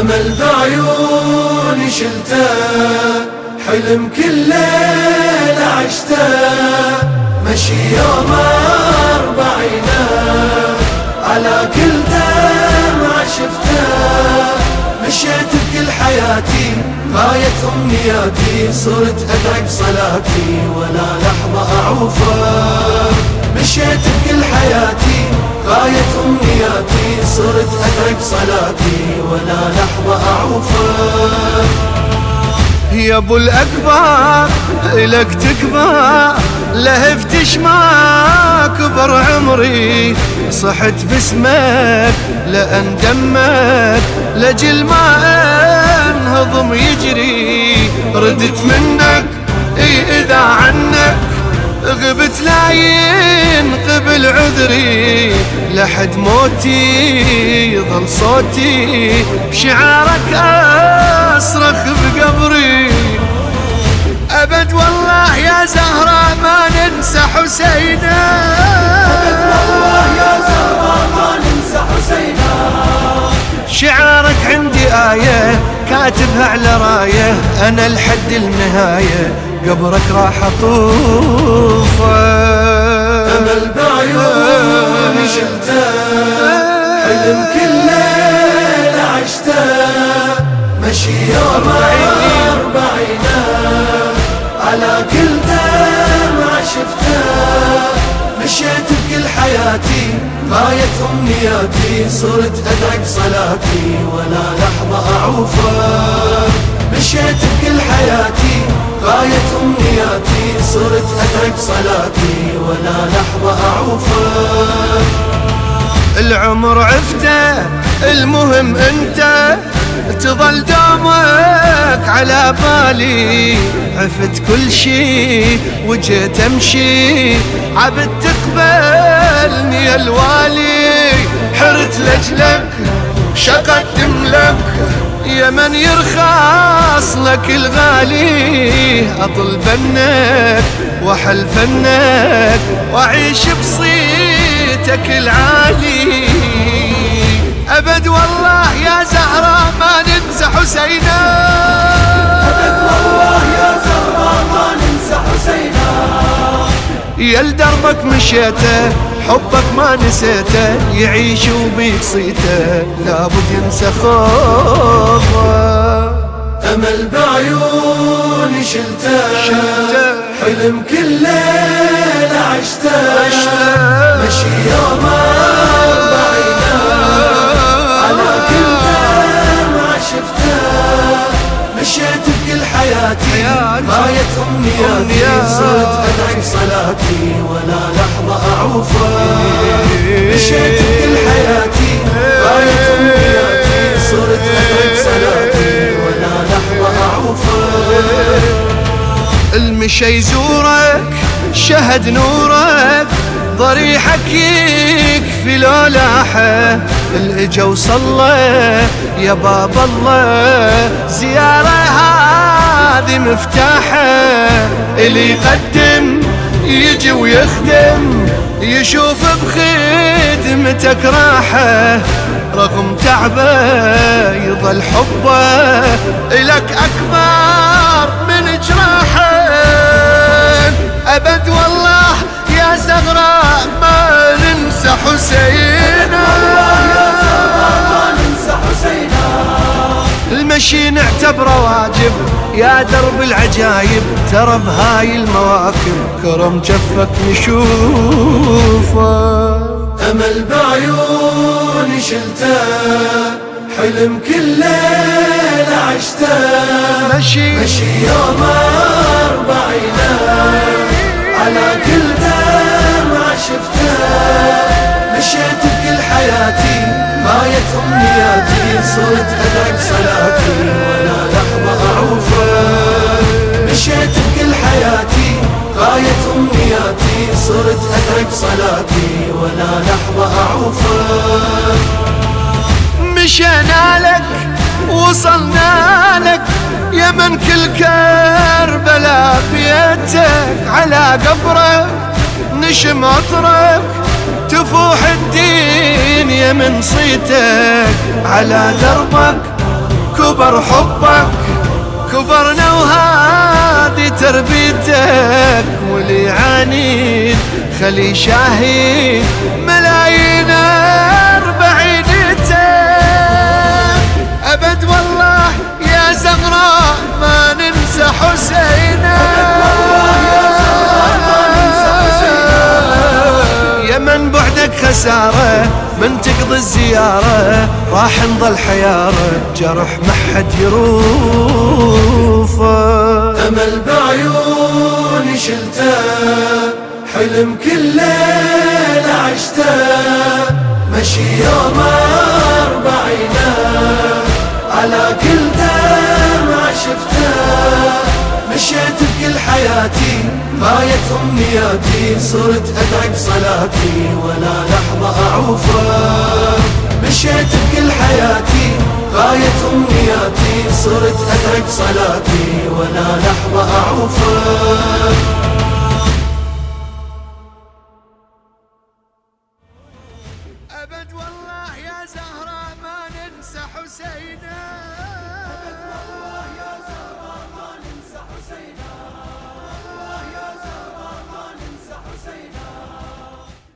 أمل بعيوني شلته حلم كل ليلة عشته مشي يوم أربعينه على كل دمعة شفته مشيت بكل حياتي غاية أمنياتي صرت أدرك صلاتي ولا لحظة أعوفه مشيت بكل حياتي غاية أمنياتي صرت أدرك صلاتي ولا لحظة أعوفه يا أبو الأكبر الك تكبر لهفتش ما كبر عمري. صحت باسمك لأن دمك لجل ما أنهضم يجري. ردت منك غبت لا ينقبل عذري لحد موتي يظل صوتي بشعارك أصرخ بقبري. أبد والله يا زهرة ما ننسى حسينا. أبد والله يا زهرة ما ننسى حسينا. شعارك عندي آية كاتبها على راية أنا لحد النهاية. قبرك راح أطوفه. أمل بعيوني شلته حلم كل ليلة عشته. مشي يوم أربعينه على كل دمعة شفته مشيت بكل حياتي غاية أمنياتي صرت أدرك صلاتي ولا لحظة أعوفه. مشيت بكل حياتي غاية أمنياتي صرت أدرك صلاتي ولا لحظة أعوفه العمر عفته المهم أنت تظل دومك على بالي. عفت كل شي وجيت أمشي. عبد تقبلني الوالي. حرت لجلك شقدم لك يا من يرخص لك الغالي أطل بنك واحل فنك واعيش بصيتك العالي. أبد والله يا زهرة ما ننسى حسينا. أبد والله يا زهرة ما ننسى حسينا. يا لدربك مشيته حبك ما نسيته يعيش وبيك صيته لابد ينسى خوفه امل بعيوني شلته حلم كل ليلة عشته مشي يوم أربعينه على كل دمعة شفته مشيت بكل حياتي. غاية أمنياتي. صرت أدرك صلاتي. ولا لحظة أعوفه مشيت المشي يزورك شهد نورك ضريحك يكفي لو لاحه. الإجا وصلى يا باب الله زيارة هذه مفتاحة. اللي يقدم يجي ويخدم يشوف بخدمتك راحة. رغم تعبه يظل حبه إلك أكبر. ننسى حسينا. المشي نعتبره واجب يا درب العجايب ترى بهاي المواكب كرم جفك نشوفه. أمل بعيوني شلته حلم كل ليلة عشته. مشي. مشي يوم أربعينه على كل مشيت بكل حياتي غاية أمنياتي صرت أدرك صلاتي ولا لحظة أعوفه مشيت بكل حياتي غاية أمنياتي صرت أدرك صلاتي ولا لحظة أعوفه مشينا لك وصلنا لك يا من كل كربلاء بيتك على قبرك نشم عطرك. تفوح الدين يا من صيتك على دربك كبر حبك كبرنا وهذه تربيتك. واللي عنيد خلي شاهد ملايين خسارة من تقضي الزيارة راح نظل حيارة جرح ما حد يروفه. أمل بعيوني شلته حلم كل ليلة عشته. مشي يوم أربعينه على كل غاية أمنياتي صرت أدعي بصلاتي ولا لحظة أعوفه مشيت بكل حياتي غاية أمنياتي صرت أدعي بصلاتي ولا لحظة أعوفه أبد والله يا زهرة ما ننسى حسينا.